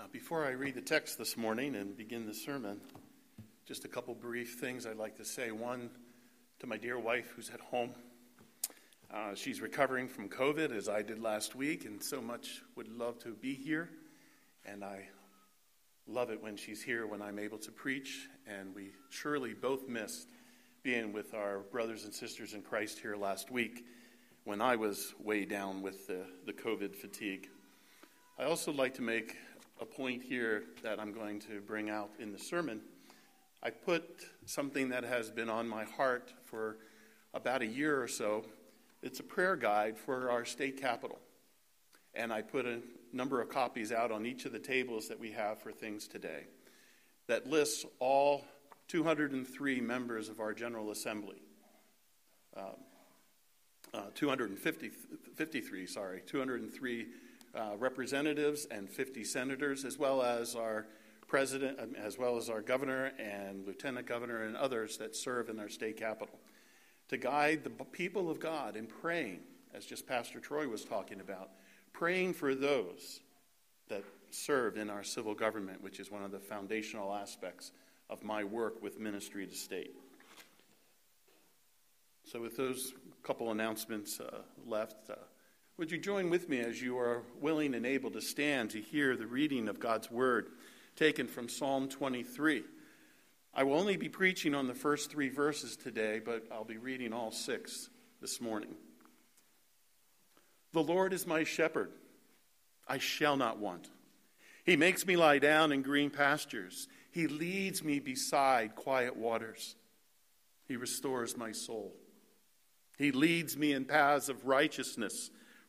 Uh, before I read the text this morning and begin the sermon, just a couple brief things I'd like to say. One, to my dear wife who's at home. Uh, she's recovering from COVID, as I did last week, and so much would love to be here. And I love it when she's here when I'm able to preach. And we surely both missed being with our brothers and sisters in Christ here last week when I was way down with the, the COVID fatigue. I also like to make a point here that I'm going to bring out in the sermon. I put something that has been on my heart for about a year or so. It's a prayer guide for our state capital. And I put a number of copies out on each of the tables that we have for things today that lists all 203 members of our General Assembly. Um, uh, 253, sorry, 203 uh, representatives and 50 senators, as well as our president, um, as well as our governor and lieutenant governor and others that serve in our state capital, to guide the people of God in praying, as just Pastor Troy was talking about, praying for those that serve in our civil government, which is one of the foundational aspects of my work with ministry to state. So, with those couple announcements uh, left, uh, would you join with me as you are willing and able to stand to hear the reading of God's Word taken from Psalm 23? I will only be preaching on the first three verses today, but I'll be reading all six this morning. The Lord is my shepherd, I shall not want. He makes me lie down in green pastures, He leads me beside quiet waters, He restores my soul. He leads me in paths of righteousness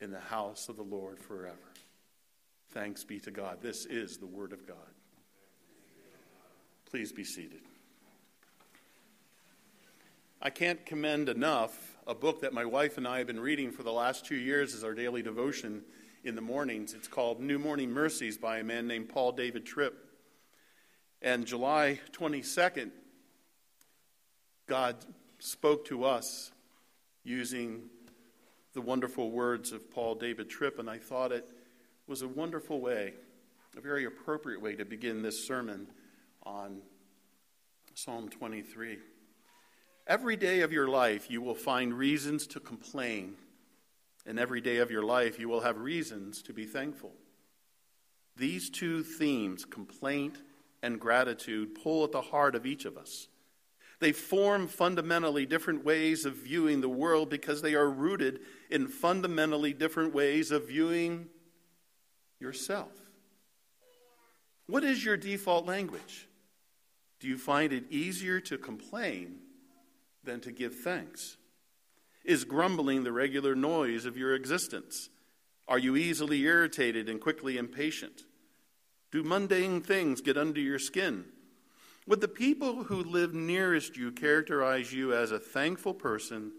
in the house of the Lord forever. Thanks be to God. This is the Word of God. Please be seated. I can't commend enough a book that my wife and I have been reading for the last two years as our daily devotion in the mornings. It's called New Morning Mercies by a man named Paul David Tripp. And July 22nd, God spoke to us using the wonderful words of Paul David Tripp, and I thought it was a wonderful way, a very appropriate way to begin this sermon on Psalm 23. Every day of your life, you will find reasons to complain, and every day of your life, you will have reasons to be thankful. These two themes, complaint and gratitude, pull at the heart of each of us. They form fundamentally different ways of viewing the world because they are rooted in fundamentally different ways of viewing yourself. What is your default language? Do you find it easier to complain than to give thanks? Is grumbling the regular noise of your existence? Are you easily irritated and quickly impatient? Do mundane things get under your skin? Would the people who live nearest you characterize you as a thankful person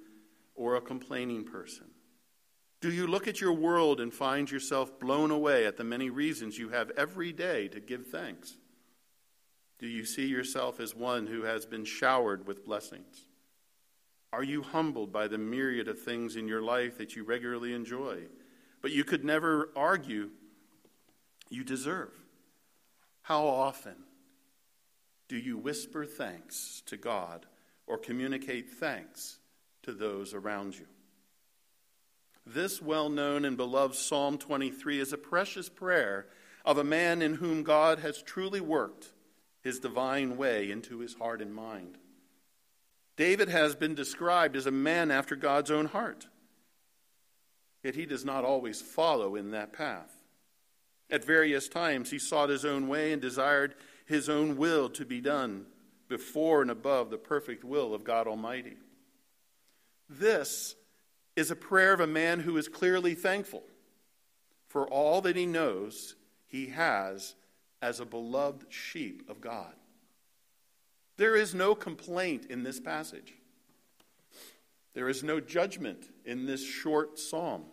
or a complaining person? Do you look at your world and find yourself blown away at the many reasons you have every day to give thanks? Do you see yourself as one who has been showered with blessings? Are you humbled by the myriad of things in your life that you regularly enjoy, but you could never argue you deserve? How often do you whisper thanks to God or communicate thanks to those around you? This well known and beloved Psalm 23 is a precious prayer of a man in whom God has truly worked his divine way into his heart and mind. David has been described as a man after God's own heart. Yet he does not always follow in that path. At various times, he sought his own way and desired his own will to be done before and above the perfect will of God Almighty. This is a prayer of a man who is clearly thankful for all that he knows he has as a beloved sheep of God. There is no complaint in this passage. There is no judgment in this short psalm.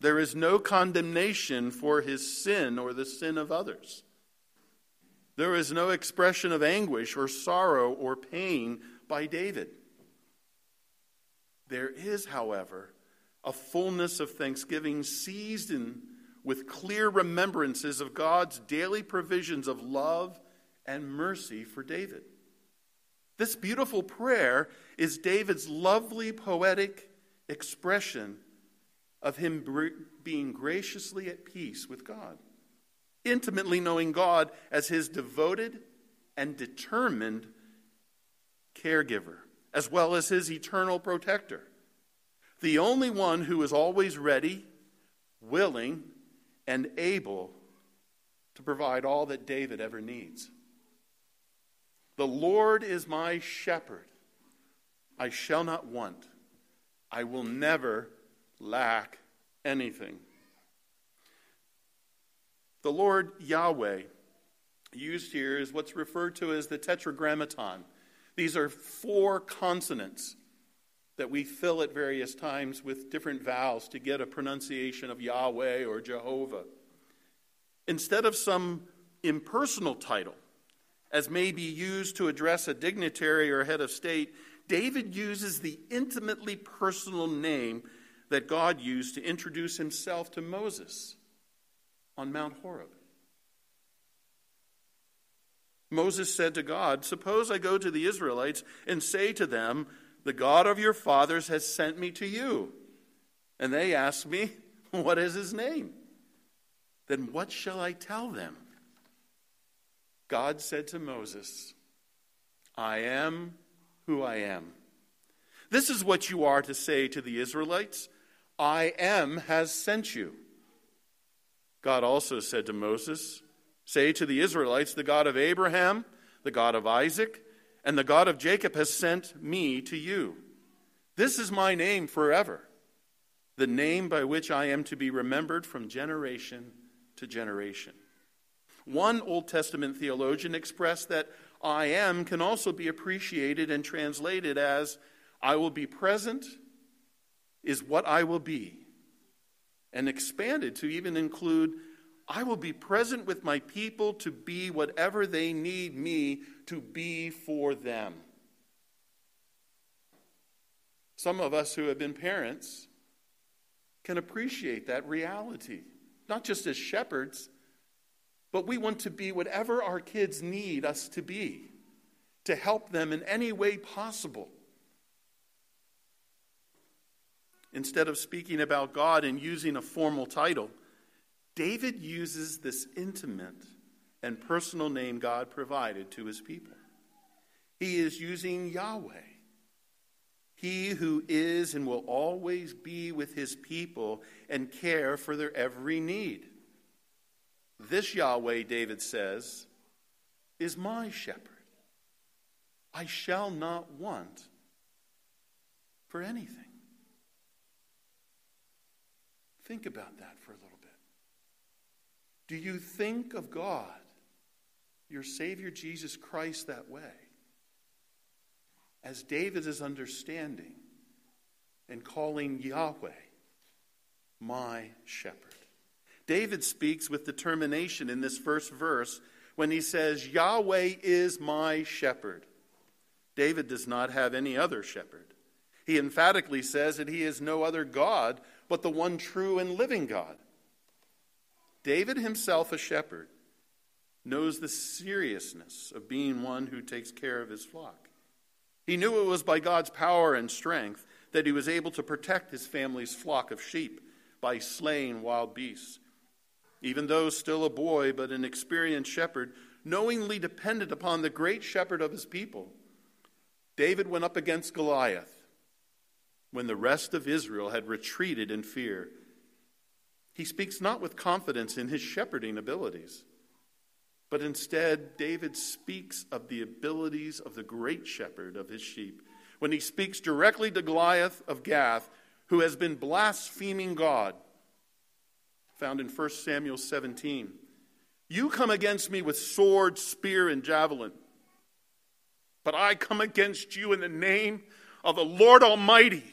There is no condemnation for his sin or the sin of others. There is no expression of anguish or sorrow or pain by David. There is, however, a fullness of thanksgiving in, with clear remembrances of God's daily provisions of love and mercy for David. This beautiful prayer is David's lovely poetic expression of him being graciously at peace with God, intimately knowing God as his devoted and determined caregiver, as well as his eternal protector, the only one who is always ready, willing, and able to provide all that David ever needs. The Lord is my shepherd. I shall not want. I will never lack anything. The Lord Yahweh, used here, is what's referred to as the tetragrammaton. These are four consonants that we fill at various times with different vowels to get a pronunciation of Yahweh or Jehovah. Instead of some impersonal title, as may be used to address a dignitary or head of state, David uses the intimately personal name that God used to introduce himself to Moses on Mount Horeb. Moses said to God, Suppose I go to the Israelites and say to them, The God of your fathers has sent me to you. And they ask me, What is his name? Then what shall I tell them? God said to Moses, I am who I am. This is what you are to say to the Israelites I am has sent you. God also said to Moses, Say to the Israelites, The God of Abraham, the God of Isaac, and the God of Jacob has sent me to you. This is my name forever, the name by which I am to be remembered from generation to generation. One Old Testament theologian expressed that I am can also be appreciated and translated as I will be present is what I will be, and expanded to even include I will be present with my people to be whatever they need me to be for them. Some of us who have been parents can appreciate that reality, not just as shepherds but we want to be whatever our kids need us to be, to help them in any way possible. Instead of speaking about God and using a formal title, David uses this intimate and personal name God provided to his people. He is using Yahweh, he who is and will always be with his people and care for their every need. This Yahweh, David says, is my shepherd. I shall not want for anything. Think about that for a little bit. Do you think of God, your Savior Jesus Christ, that way? As David is understanding and calling Yahweh my shepherd. David speaks with determination in this first verse when he says, Yahweh is my shepherd. David does not have any other shepherd. He emphatically says that he is no other God but the one true and living God. David himself, a shepherd, knows the seriousness of being one who takes care of his flock. He knew it was by God's power and strength that he was able to protect his family's flock of sheep by slaying wild beasts even though still a boy, but an experienced shepherd, knowingly dependent upon the great shepherd of his people. David went up against Goliath when the rest of Israel had retreated in fear. He speaks not with confidence in his shepherding abilities, but instead, David speaks of the abilities of the great shepherd of his sheep. When he speaks directly to Goliath of Gath, who has been blaspheming God found in 1 Samuel 17. You come against me with sword, spear, and javelin. But I come against you in the name of the Lord Almighty,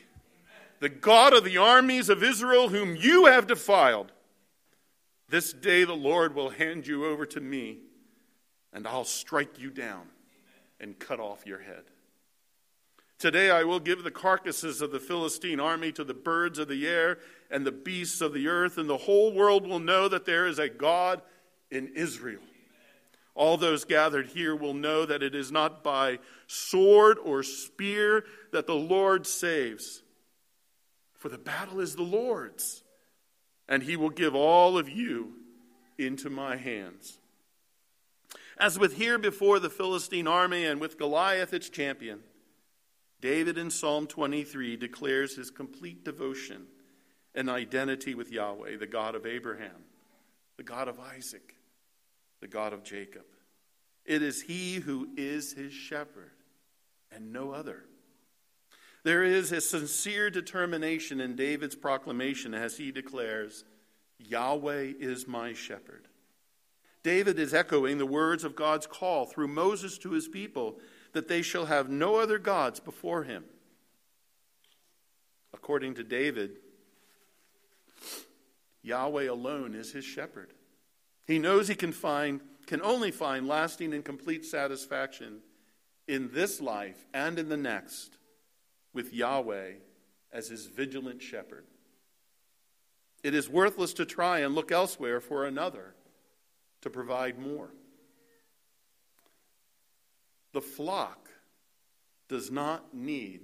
the God of the armies of Israel, whom you have defiled. This day the Lord will hand you over to me, and I'll strike you down and cut off your head. Today I will give the carcasses of the Philistine army to the birds of the air and the beasts of the earth, and the whole world will know that there is a God in Israel. All those gathered here will know that it is not by sword or spear that the Lord saves. For the battle is the Lord's, and he will give all of you into my hands. As with here before the Philistine army and with Goliath its champion, David in Psalm 23 declares his complete devotion and identity with Yahweh, the God of Abraham, the God of Isaac, the God of Jacob. It is he who is his shepherd and no other. There is a sincere determination in David's proclamation as he declares, Yahweh is my shepherd. David is echoing the words of God's call through Moses to his people that they shall have no other gods before him. According to David, Yahweh alone is his shepherd. He knows he can find can only find lasting and complete satisfaction in this life and in the next with Yahweh as his vigilant shepherd. It is worthless to try and look elsewhere for another to provide more. The flock does not need,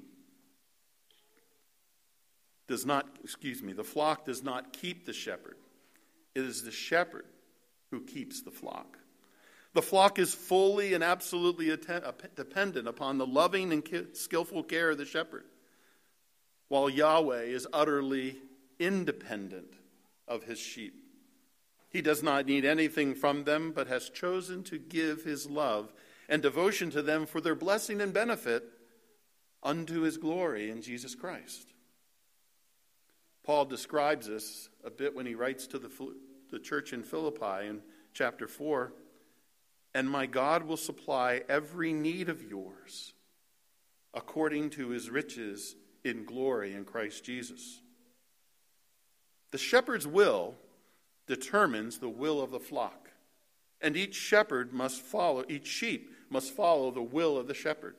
does not, excuse me, the flock does not keep the shepherd. It is the shepherd who keeps the flock. The flock is fully and absolutely dependent upon the loving and skillful care of the shepherd, while Yahweh is utterly independent of his sheep. He does not need anything from them, but has chosen to give his love and devotion to them for their blessing and benefit unto his glory in Jesus Christ. Paul describes this a bit when he writes to the, the church in Philippi in chapter 4 And my God will supply every need of yours according to his riches in glory in Christ Jesus. The shepherd's will determines the will of the flock. And each shepherd must follow, each sheep must follow the will of the shepherd.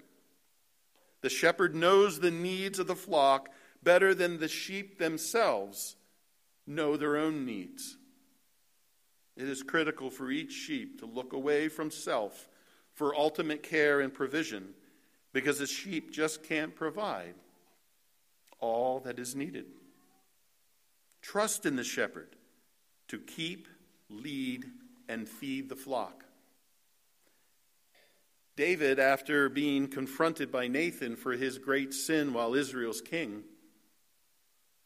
The shepherd knows the needs of the flock better than the sheep themselves know their own needs. It is critical for each sheep to look away from self for ultimate care and provision because the sheep just can't provide all that is needed. Trust in the shepherd to keep, lead, and feed the flock. David, after being confronted by Nathan for his great sin while Israel's king,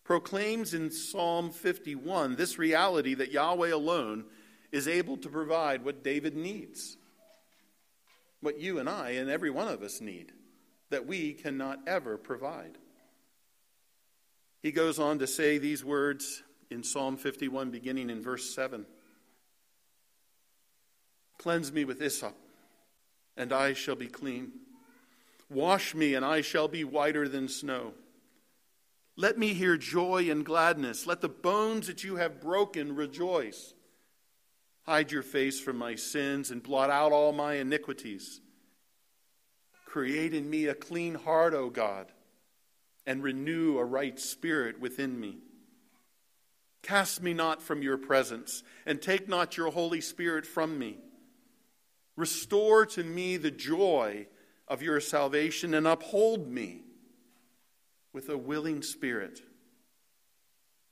proclaims in Psalm 51 this reality that Yahweh alone is able to provide what David needs, what you and I and every one of us need, that we cannot ever provide. He goes on to say these words in Psalm 51, beginning in verse 7. Cleanse me with hyssop, and I shall be clean. Wash me, and I shall be whiter than snow. Let me hear joy and gladness. Let the bones that you have broken rejoice. Hide your face from my sins and blot out all my iniquities. Create in me a clean heart, O God, and renew a right spirit within me. Cast me not from your presence, and take not your Holy Spirit from me. Restore to me the joy of your salvation, and uphold me with a willing spirit.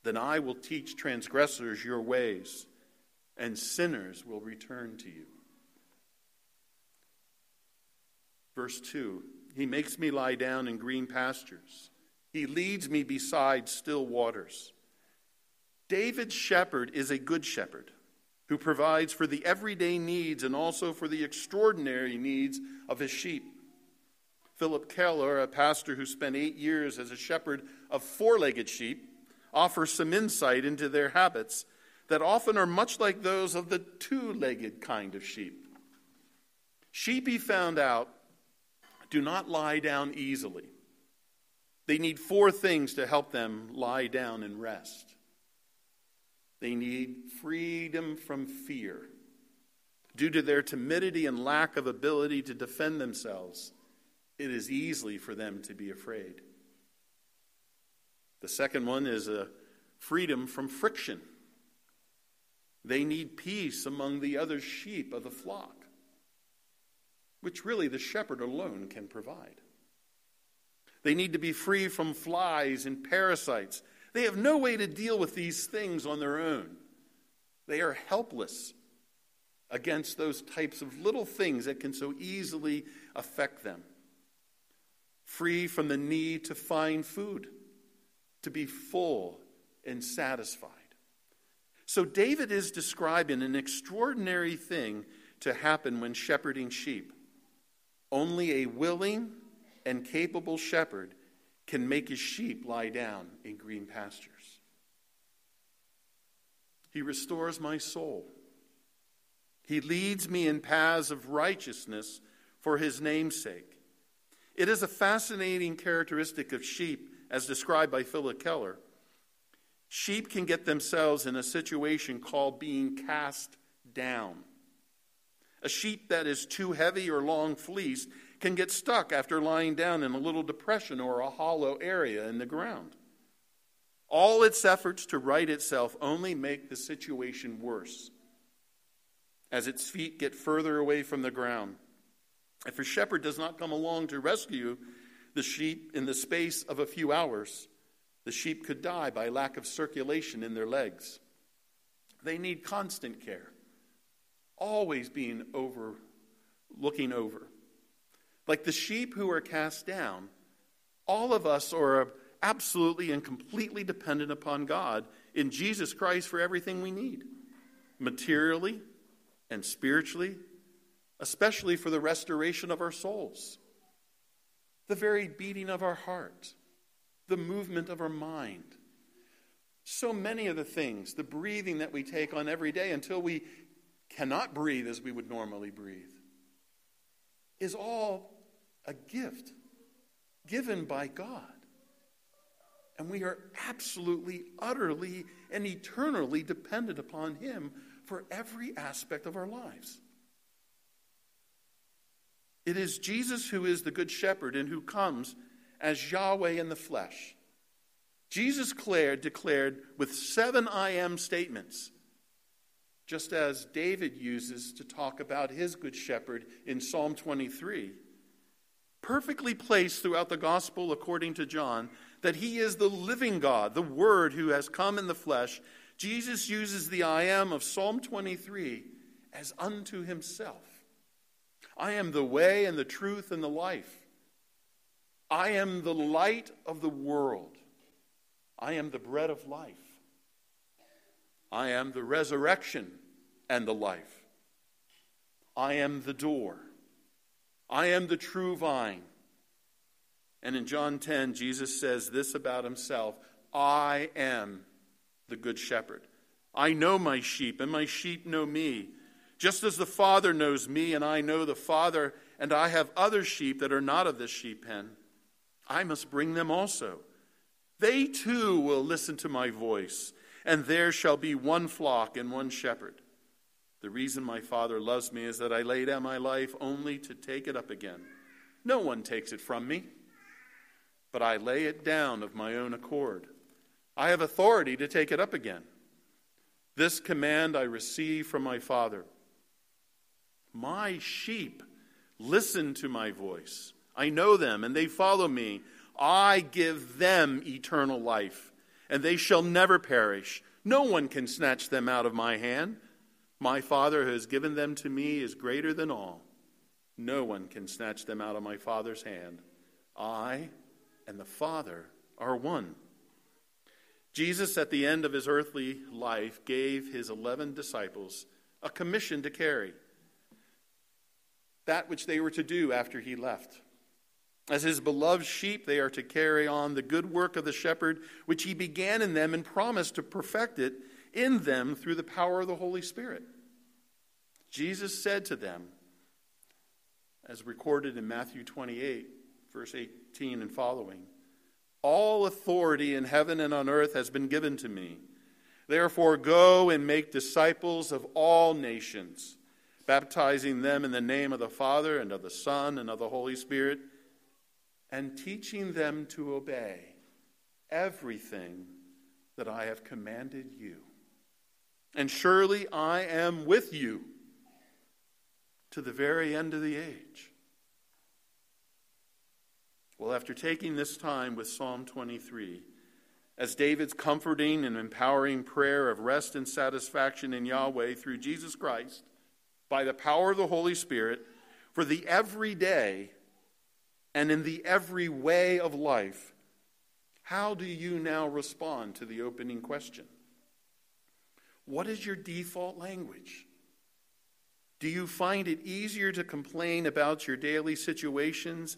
Then I will teach transgressors your ways, and sinners will return to you. Verse 2 He makes me lie down in green pastures, He leads me beside still waters. David's shepherd is a good shepherd who provides for the everyday needs and also for the extraordinary needs of his sheep. Phillip Keller, a pastor who spent eight years as a shepherd of four legged sheep, offers some insight into their habits that often are much like those of the two legged kind of sheep. Sheep, he found out, do not lie down easily. They need four things to help them lie down and rest. They need freedom from fear. Due to their timidity and lack of ability to defend themselves, it is easy for them to be afraid. The second one is a freedom from friction. They need peace among the other sheep of the flock, which really the shepherd alone can provide. They need to be free from flies and parasites. They have no way to deal with these things on their own. They are helpless against those types of little things that can so easily affect them. Free from the need to find food, to be full and satisfied. So, David is describing an extraordinary thing to happen when shepherding sheep. Only a willing and capable shepherd can make his sheep lie down in green pastures. He restores my soul. He leads me in paths of righteousness for his name's sake. It is a fascinating characteristic of sheep, as described by Phillip Keller. Sheep can get themselves in a situation called being cast down. A sheep that is too heavy or long fleeced can get stuck after lying down in a little depression or a hollow area in the ground. All its efforts to right itself only make the situation worse as its feet get further away from the ground. If a shepherd does not come along to rescue the sheep in the space of a few hours, the sheep could die by lack of circulation in their legs. They need constant care, always being over, looking over. Like the sheep who are cast down, all of us are absolutely and completely dependent upon God in Jesus Christ for everything we need materially and spiritually, especially for the restoration of our souls, the very beating of our heart, the movement of our mind. So many of the things, the breathing that we take on every day until we cannot breathe as we would normally breathe, is all a gift given by God. And we are absolutely, utterly, and eternally dependent upon Him for every aspect of our lives. It is Jesus who is the Good Shepherd and who comes as Yahweh in the flesh. Jesus declared, declared with seven I am statements, just as David uses to talk about his Good Shepherd in Psalm 23 perfectly placed throughout the gospel according to John that he is the living God, the Word who has come in the flesh. Jesus uses the I am of Psalm 23 as unto himself. I am the way and the truth and the life. I am the light of the world. I am the bread of life. I am the resurrection and the life. I am the door. I am the true vine. And in John 10, Jesus says this about himself I am the good shepherd. I know my sheep, and my sheep know me. Just as the Father knows me, and I know the Father, and I have other sheep that are not of this sheep pen, I must bring them also. They too will listen to my voice, and there shall be one flock and one shepherd. The reason my Father loves me is that I lay down my life only to take it up again. No one takes it from me, but I lay it down of my own accord. I have authority to take it up again. This command I receive from my Father. My sheep listen to my voice. I know them, and they follow me. I give them eternal life, and they shall never perish. No one can snatch them out of my hand. My Father who has given them to me is greater than all. No one can snatch them out of my Father's hand. I and the Father are one. Jesus, at the end of his earthly life, gave his 11 disciples a commission to carry that which they were to do after he left. As his beloved sheep, they are to carry on the good work of the shepherd, which he began in them and promised to perfect it in them through the power of the Holy Spirit. Jesus said to them, as recorded in Matthew 28, verse 18 and following, All authority in heaven and on earth has been given to me. Therefore, go and make disciples of all nations, baptizing them in the name of the Father and of the Son and of the Holy Spirit, and teaching them to obey everything that I have commanded you. And surely I am with you to the very end of the age. Well, after taking this time with Psalm 23, as David's comforting and empowering prayer of rest and satisfaction in Yahweh through Jesus Christ, by the power of the Holy Spirit, for the everyday and in the every way of life, how do you now respond to the opening question? What is your default language? Do you find it easier to complain about your daily situations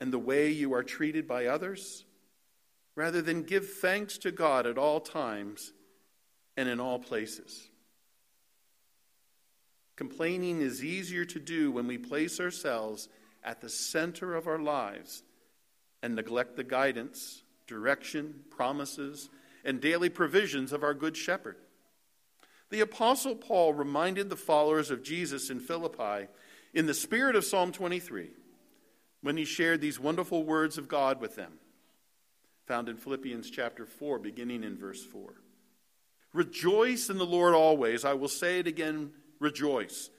and the way you are treated by others, rather than give thanks to God at all times and in all places? Complaining is easier to do when we place ourselves at the center of our lives and neglect the guidance, direction, promises, and daily provisions of our Good Shepherd. The Apostle Paul reminded the followers of Jesus in Philippi in the spirit of Psalm 23 when he shared these wonderful words of God with them, found in Philippians chapter 4, beginning in verse 4. Rejoice in the Lord always. I will say it again, rejoice.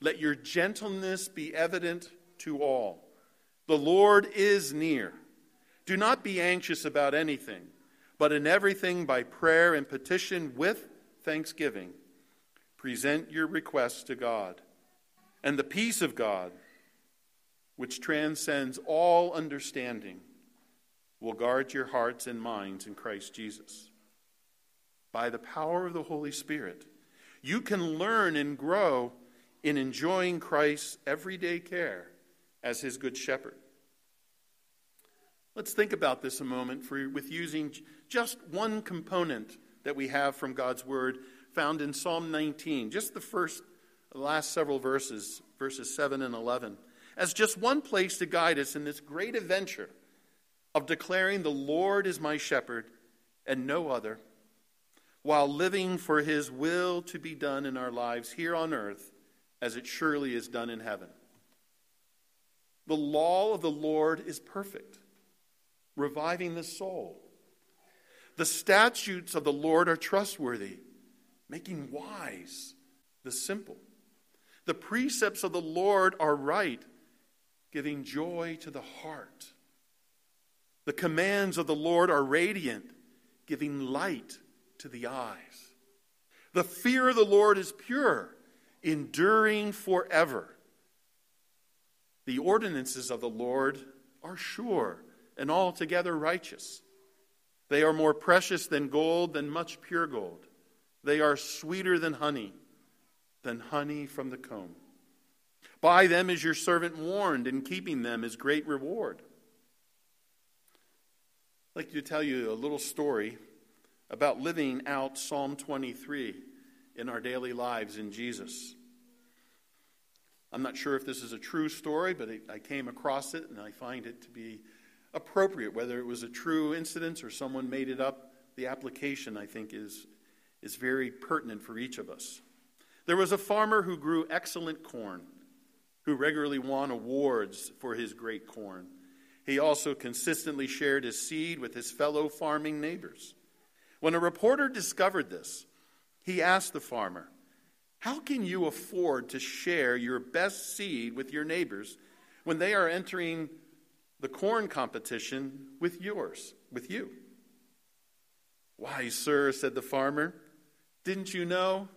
Let your gentleness be evident to all. The Lord is near. Do not be anxious about anything, but in everything by prayer and petition with thanksgiving, present your requests to God. And the peace of God, which transcends all understanding, will guard your hearts and minds in Christ Jesus. By the power of the Holy Spirit, you can learn and grow in enjoying Christ's everyday care as his good shepherd. Let's think about this a moment for, with using just one component that we have from God's word found in Psalm 19, just the first, the last several verses, verses 7 and 11, as just one place to guide us in this great adventure of declaring the Lord is my shepherd and no other, while living for his will to be done in our lives here on earth as it surely is done in heaven. The law of the Lord is perfect, reviving the soul. The statutes of the Lord are trustworthy, making wise the simple. The precepts of the Lord are right, giving joy to the heart. The commands of the Lord are radiant, giving light to the eyes. The fear of the Lord is pure, enduring forever. The ordinances of the Lord are sure and altogether righteous. They are more precious than gold, than much pure gold. They are sweeter than honey, than honey from the comb. By them is your servant warned, and keeping them is great reward. I'd like to tell you a little story about living out Psalm 23 in our daily lives in Jesus. I'm not sure if this is a true story, but I came across it and I find it to be appropriate. Whether it was a true incident or someone made it up, the application, I think, is, is very pertinent for each of us. There was a farmer who grew excellent corn, who regularly won awards for his great corn. He also consistently shared his seed with his fellow farming neighbors. When a reporter discovered this, he asked the farmer, how can you afford to share your best seed with your neighbors when they are entering the corn competition with yours, with you? Why, sir, said the farmer, didn't you know?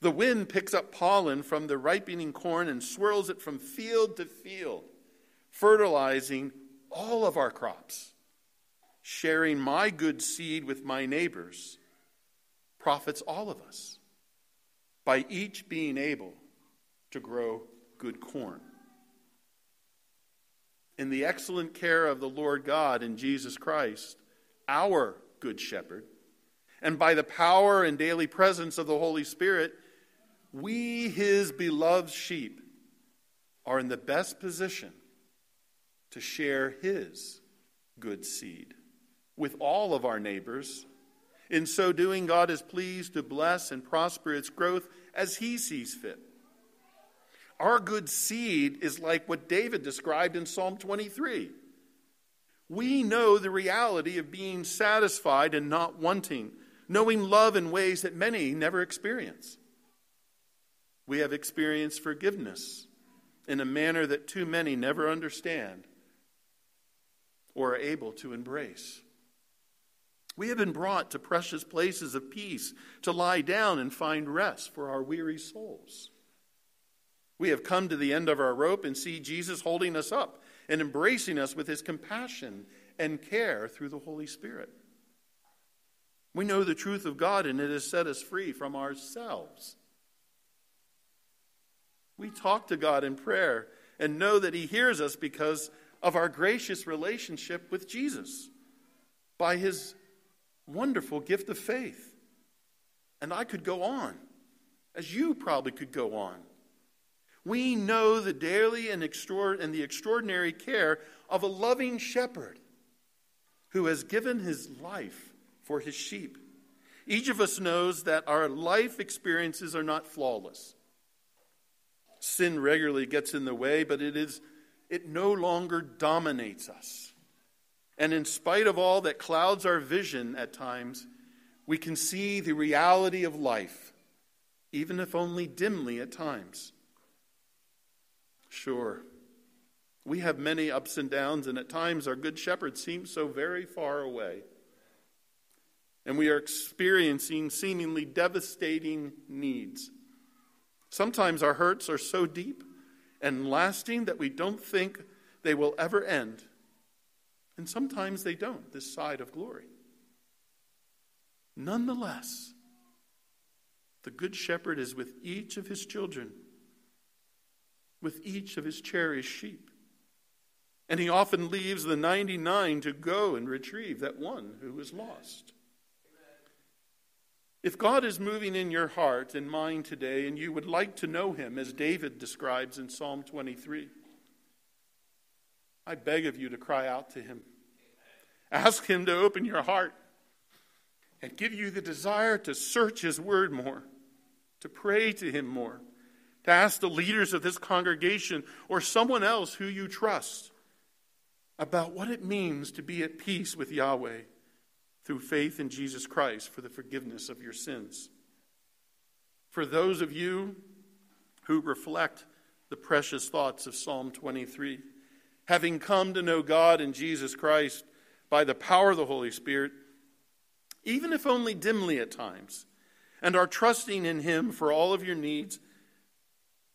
The wind picks up pollen from the ripening corn and swirls it from field to field, fertilizing all of our crops. Sharing my good seed with my neighbors profits all of us by each being able to grow good corn. In the excellent care of the Lord God and Jesus Christ, our good shepherd, and by the power and daily presence of the Holy Spirit, we, his beloved sheep, are in the best position to share his good seed with all of our neighbors. In so doing, God is pleased to bless and prosper its growth as he sees fit. Our good seed is like what David described in Psalm 23. We know the reality of being satisfied and not wanting, knowing love in ways that many never experience. We have experienced forgiveness in a manner that too many never understand or are able to embrace. We have been brought to precious places of peace to lie down and find rest for our weary souls. We have come to the end of our rope and see Jesus holding us up and embracing us with his compassion and care through the Holy Spirit. We know the truth of God and it has set us free from ourselves. We talk to God in prayer and know that he hears us because of our gracious relationship with Jesus by his wonderful gift of faith. And I could go on, as you probably could go on. We know the daily and, and the extraordinary care of a loving shepherd who has given his life for his sheep. Each of us knows that our life experiences are not flawless. Sin regularly gets in the way, but it is it no longer dominates us. And in spite of all that clouds our vision at times, we can see the reality of life, even if only dimly at times. Sure, we have many ups and downs, and at times our Good Shepherd seems so very far away. And we are experiencing seemingly devastating needs. Sometimes our hurts are so deep and lasting that we don't think they will ever end. And sometimes they don't, this side of glory. Nonetheless, the Good Shepherd is with each of his children, with each of his cherished sheep. And he often leaves the 99 to go and retrieve that one who is lost. If God is moving in your heart and mind today, and you would like to know him, as David describes in Psalm 23, I beg of you to cry out to him. Ask him to open your heart and give you the desire to search his word more, to pray to him more, to ask the leaders of this congregation or someone else who you trust about what it means to be at peace with Yahweh through faith in Jesus Christ for the forgiveness of your sins. For those of you who reflect the precious thoughts of Psalm 23, having come to know God in Jesus Christ by the power of the Holy Spirit, even if only dimly at times, and are trusting in Him for all of your needs,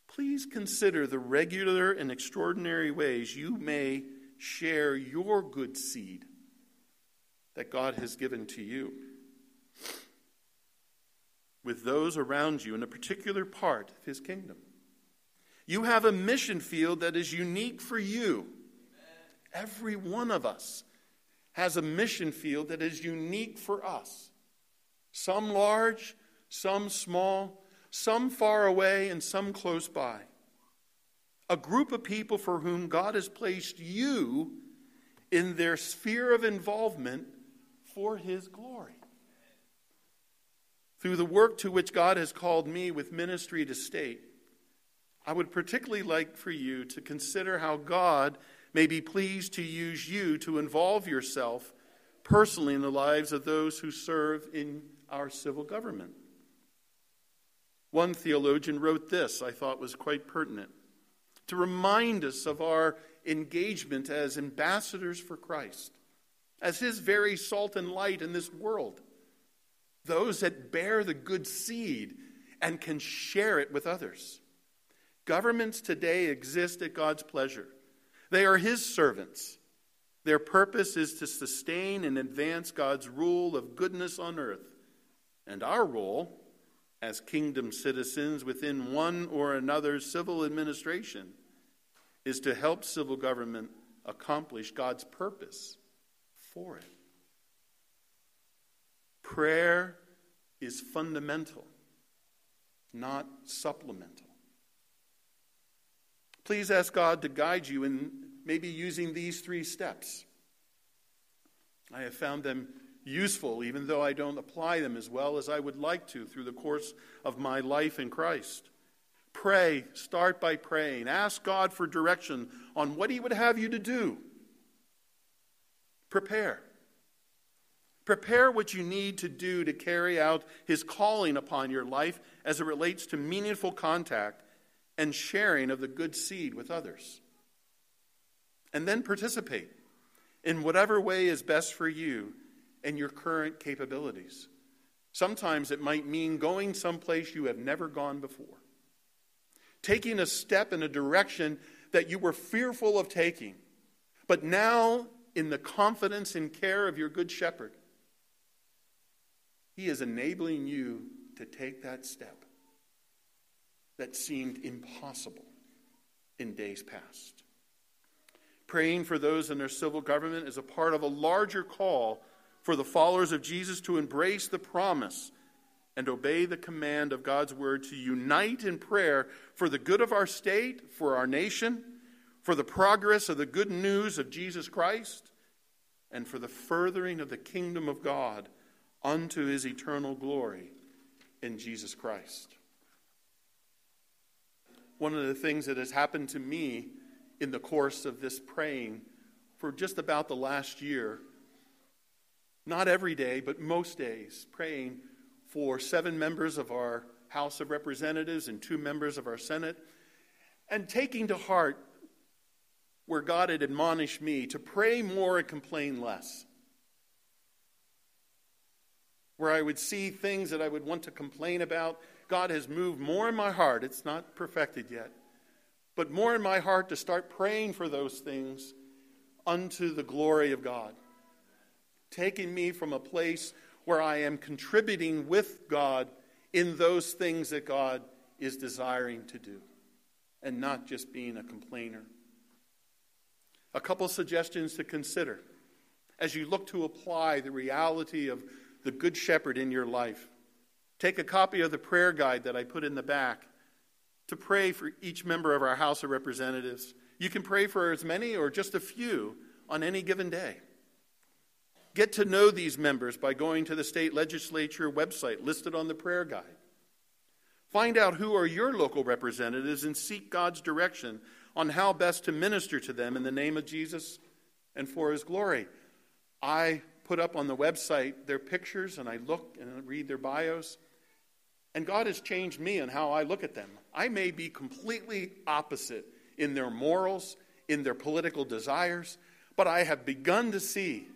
please consider the regular and extraordinary ways you may share your good seed that God has given to you with those around you in a particular part of His kingdom. You have a mission field that is unique for you. Every one of us has a mission field that is unique for us. Some large, some small, some far away, and some close by. A group of people for whom God has placed you in their sphere of involvement for his glory. Through the work to which God has called me with ministry to state, I would particularly like for you to consider how God may be pleased to use you to involve yourself personally in the lives of those who serve in our civil government. One theologian wrote this I thought was quite pertinent to remind us of our engagement as ambassadors for Christ as his very salt and light in this world. Those that bear the good seed and can share it with others. Governments today exist at God's pleasure. They are his servants. Their purpose is to sustain and advance God's rule of goodness on earth. And our role, as kingdom citizens within one or another civil administration, is to help civil government accomplish God's purpose for it. Prayer is fundamental, not supplemental. Please ask God to guide you in maybe using these three steps. I have found them useful, even though I don't apply them as well as I would like to through the course of my life in Christ. Pray, start by praying. Ask God for direction on what He would have you to do. Prepare. Prepare what you need to do to carry out His calling upon your life as it relates to meaningful contact and sharing of the good seed with others. And then participate in whatever way is best for you and your current capabilities. Sometimes it might mean going someplace you have never gone before, taking a step in a direction that you were fearful of taking, but now, in the confidence and care of your good shepherd, he is enabling you to take that step that seemed impossible in days past. Praying for those in their civil government is a part of a larger call for the followers of Jesus to embrace the promise and obey the command of God's word to unite in prayer for the good of our state, for our nation, for the progress of the good news of Jesus Christ, and for the furthering of the kingdom of God unto his eternal glory in Jesus Christ. One of the things that has happened to me in the course of this praying for just about the last year not every day, but most days, praying for seven members of our House of Representatives and two members of our Senate, and taking to heart where God had admonished me to pray more and complain less. Where I would see things that I would want to complain about, God has moved more in my heart. It's not perfected yet, but more in my heart to start praying for those things unto the glory of God taking me from a place where I am contributing with God in those things that God is desiring to do, and not just being a complainer. A couple suggestions to consider as you look to apply the reality of the Good Shepherd in your life. Take a copy of the prayer guide that I put in the back to pray for each member of our House of Representatives. You can pray for as many or just a few on any given day. Get to know these members by going to the state legislature website listed on the prayer guide. Find out who are your local representatives and seek God's direction on how best to minister to them in the name of Jesus and for his glory. I put up on the website their pictures and I look and read their bios. And God has changed me and how I look at them. I may be completely opposite in their morals, in their political desires, but I have begun to see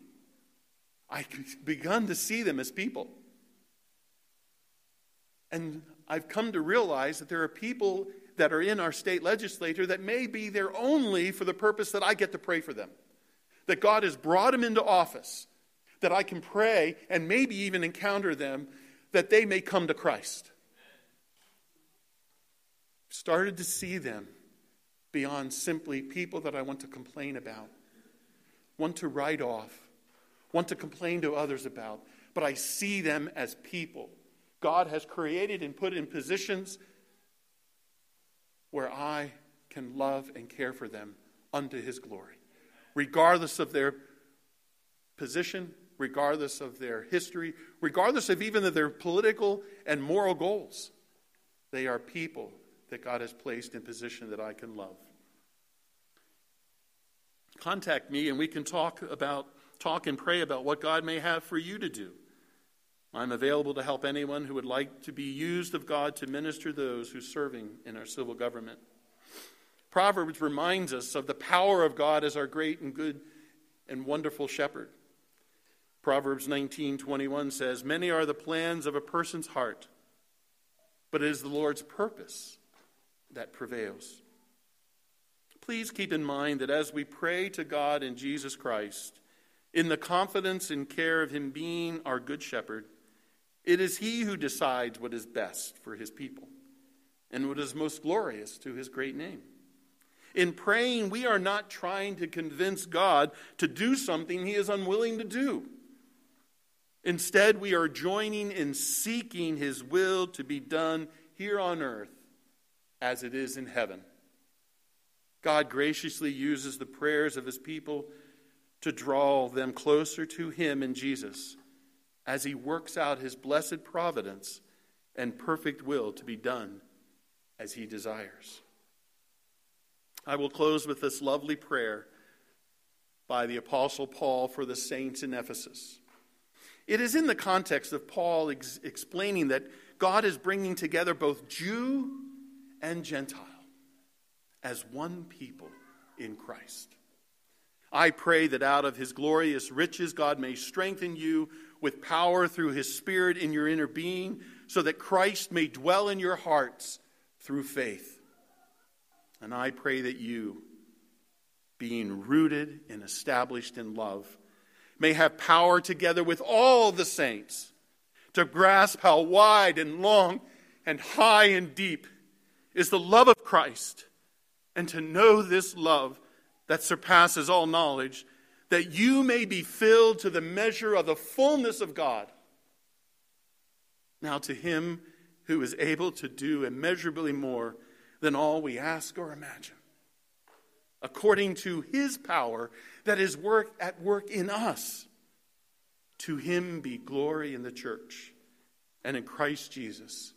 I've begun to see them as people. And I've come to realize that there are people that are in our state legislature that may be there only for the purpose that I get to pray for them. That God has brought them into office, that I can pray and maybe even encounter them, that they may come to Christ. Started to see them beyond simply people that I want to complain about, want to write off want to complain to others about, but I see them as people. God has created and put in positions where I can love and care for them unto His glory, regardless of their position, regardless of their history, regardless of even their political and moral goals. They are people that God has placed in position that I can love. Contact me and we can talk about talk and pray about what God may have for you to do. I'm available to help anyone who would like to be used of God to minister those who are serving in our civil government. Proverbs reminds us of the power of God as our great and good and wonderful shepherd. Proverbs 19:21 says, "Many are the plans of a person's heart, but it is the Lord's purpose that prevails." Please keep in mind that as we pray to God in Jesus Christ, in the confidence and care of Him being our good shepherd, it is He who decides what is best for His people and what is most glorious to His great name. In praying, we are not trying to convince God to do something He is unwilling to do. Instead, we are joining in seeking His will to be done here on earth as it is in heaven. God graciously uses the prayers of His people to draw them closer to Him in Jesus as He works out His blessed providence and perfect will to be done as He desires. I will close with this lovely prayer by the Apostle Paul for the saints in Ephesus. It is in the context of Paul ex- explaining that God is bringing together both Jew and Gentile as one people in Christ. I pray that out of his glorious riches, God may strengthen you with power through his Spirit in your inner being, so that Christ may dwell in your hearts through faith. And I pray that you, being rooted and established in love, may have power together with all the saints to grasp how wide and long and high and deep is the love of Christ, and to know this love that surpasses all knowledge, that you may be filled to the measure of the fullness of God. Now, to him who is able to do immeasurably more than all we ask or imagine, according to his power that is work at work in us. To him be glory in the church and in Christ Jesus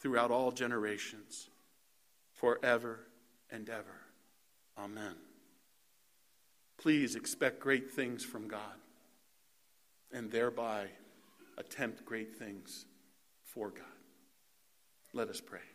throughout all generations, forever and ever. Amen. Please expect great things from God and thereby attempt great things for God. Let us pray.